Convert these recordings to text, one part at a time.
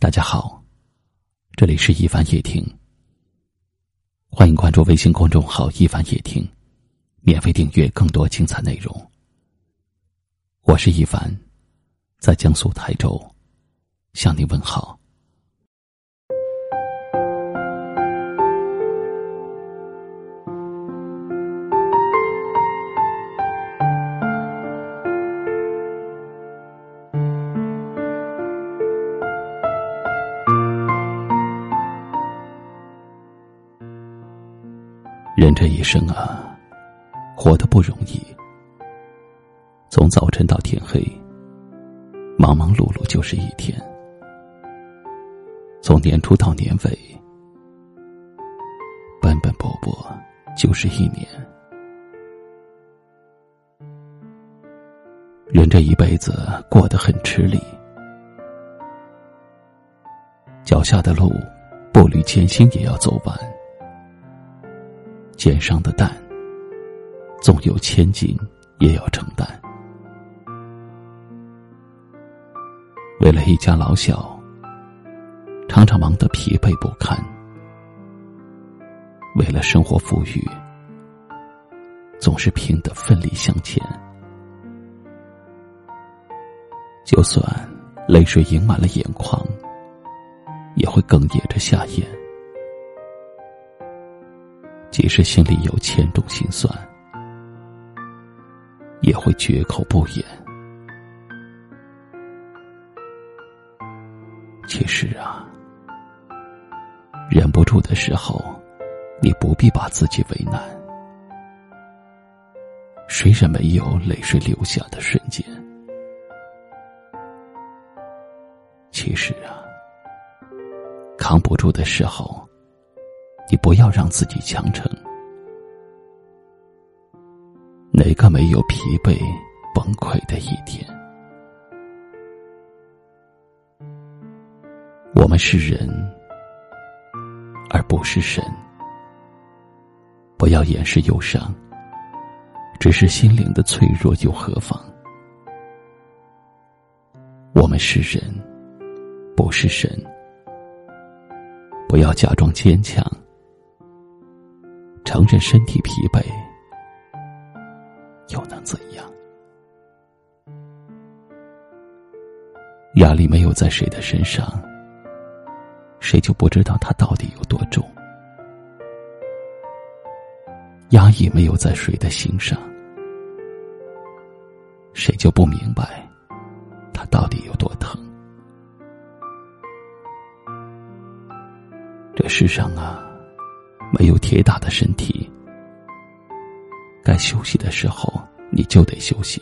大家好，这里是一凡夜听。欢迎关注微信公众号“一凡夜听”，免费订阅更多精彩内容。我是一凡，在江苏台州向你问好。人这一生啊，活得不容易。从早晨到天黑，忙忙碌碌就是一天；从年初到年尾，奔奔波波就是一年。人这一辈子过得很吃力，脚下的路，步履艰辛也要走完。肩上的担，纵有千斤，也要承担。为了一家老小，常常忙得疲惫不堪；为了生活富裕，总是拼得奋力向前。就算泪水盈满了眼眶，也会哽咽着下咽。即使心里有千种心酸，也会绝口不言。其实啊，忍不住的时候，你不必把自己为难。谁人没有泪水流下的瞬间？其实啊，扛不住的时候。你不要让自己强撑。哪个没有疲惫、崩溃的一天？我们是人，而不是神。不要掩饰忧伤，只是心灵的脆弱又何妨？我们是人，不是神。不要假装坚强。承认身体疲惫，又能怎样？压力没有在谁的身上，谁就不知道它到底有多重；压抑没有在谁的心上，谁就不明白它到底有多疼。这世上啊。没有铁打的身体，该休息的时候你就得休息。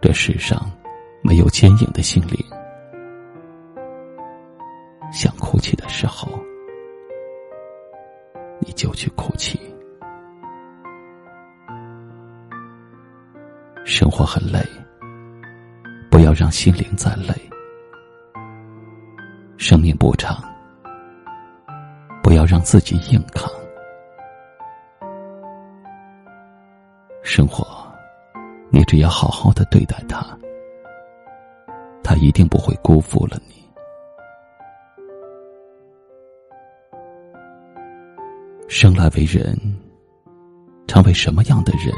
这世上没有坚硬的心灵，想哭泣的时候你就去哭泣。生活很累，不要让心灵再累。生命不长。要让自己硬扛，生活，你只要好好的对待他，他一定不会辜负了你。生来为人，成为什么样的人，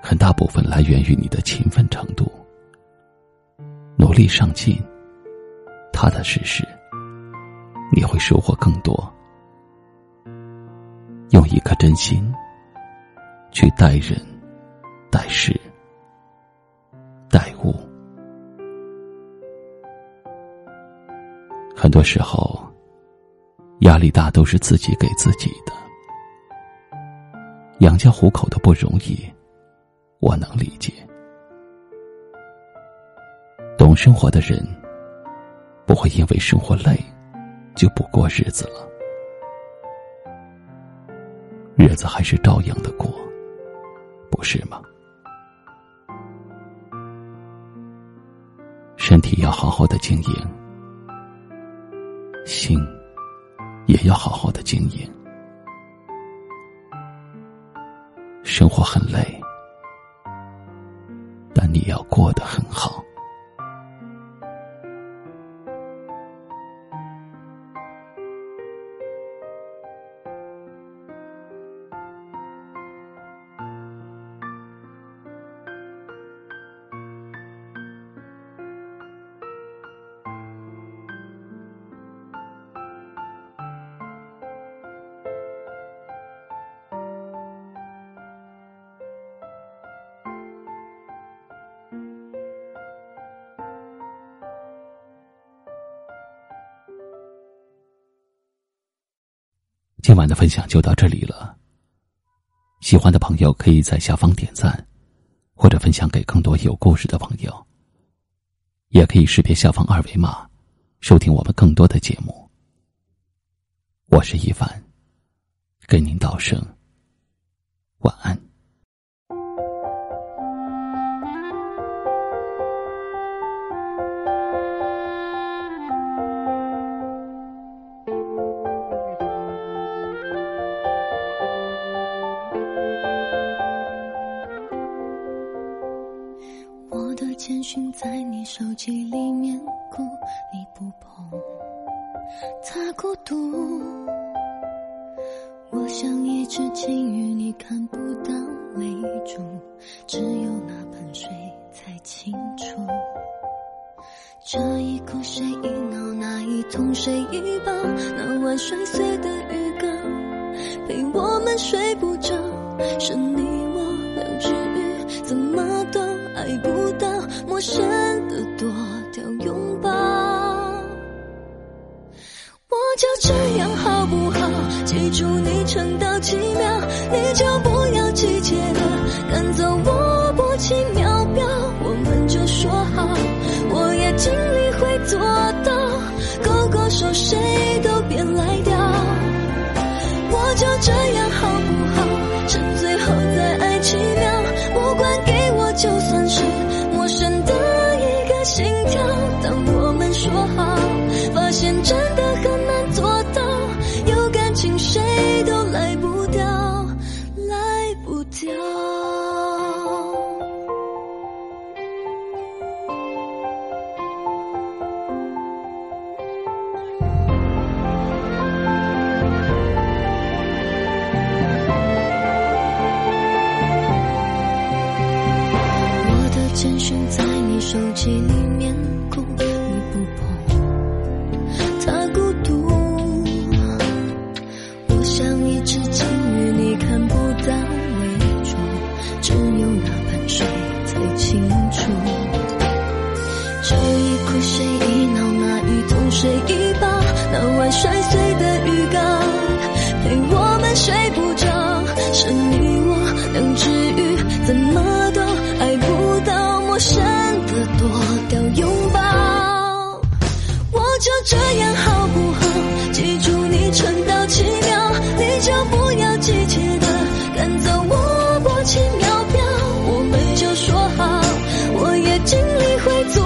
很大部分来源于你的勤奋程度，努力上进，踏踏实实。你会收获更多。用一颗真心去待人、待事、待物。很多时候，压力大都是自己给自己的。养家糊口的不容易，我能理解。懂生活的人，不会因为生活累。就不过日子了，日子还是照样的过，不是吗？身体要好好的经营，心也要好好的经营。生活很累，但你要过得很好。今晚的分享就到这里了。喜欢的朋友可以在下方点赞，或者分享给更多有故事的朋友。也可以识别下方二维码，收听我们更多的节目。我是一凡，跟您道声晚安。我的简讯在你手机里面哭，你不碰，它孤独。我像一只金鱼，你看不到泪珠，只有那盆水才清楚。这一哭谁一闹，那一痛谁一抱，那晚摔碎的鱼缸，陪我们睡不着，是你给不到，陌生的多条拥抱。我就这样好不好？记住你撑到几秒，你就不要急切的赶走我波起秒表，我们就说。好，我也尽力会做到，手机里面。这样好不好？记住你撑到七秒，你就不要急切的赶走我薄情秒表，我们就说好，我也尽力会做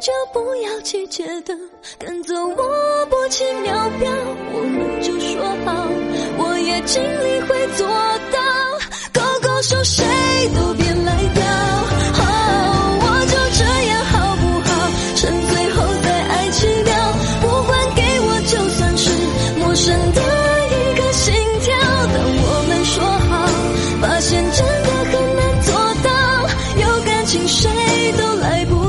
就不要急切的赶走我拨起秒表。我们就说好我也尽力会做到。勾勾手谁都别赖掉哦我就这样好不好？趁最后再爱七秒不还给我就算是陌生的一个心跳。当我们说好发现真的很难做到有感情谁都来不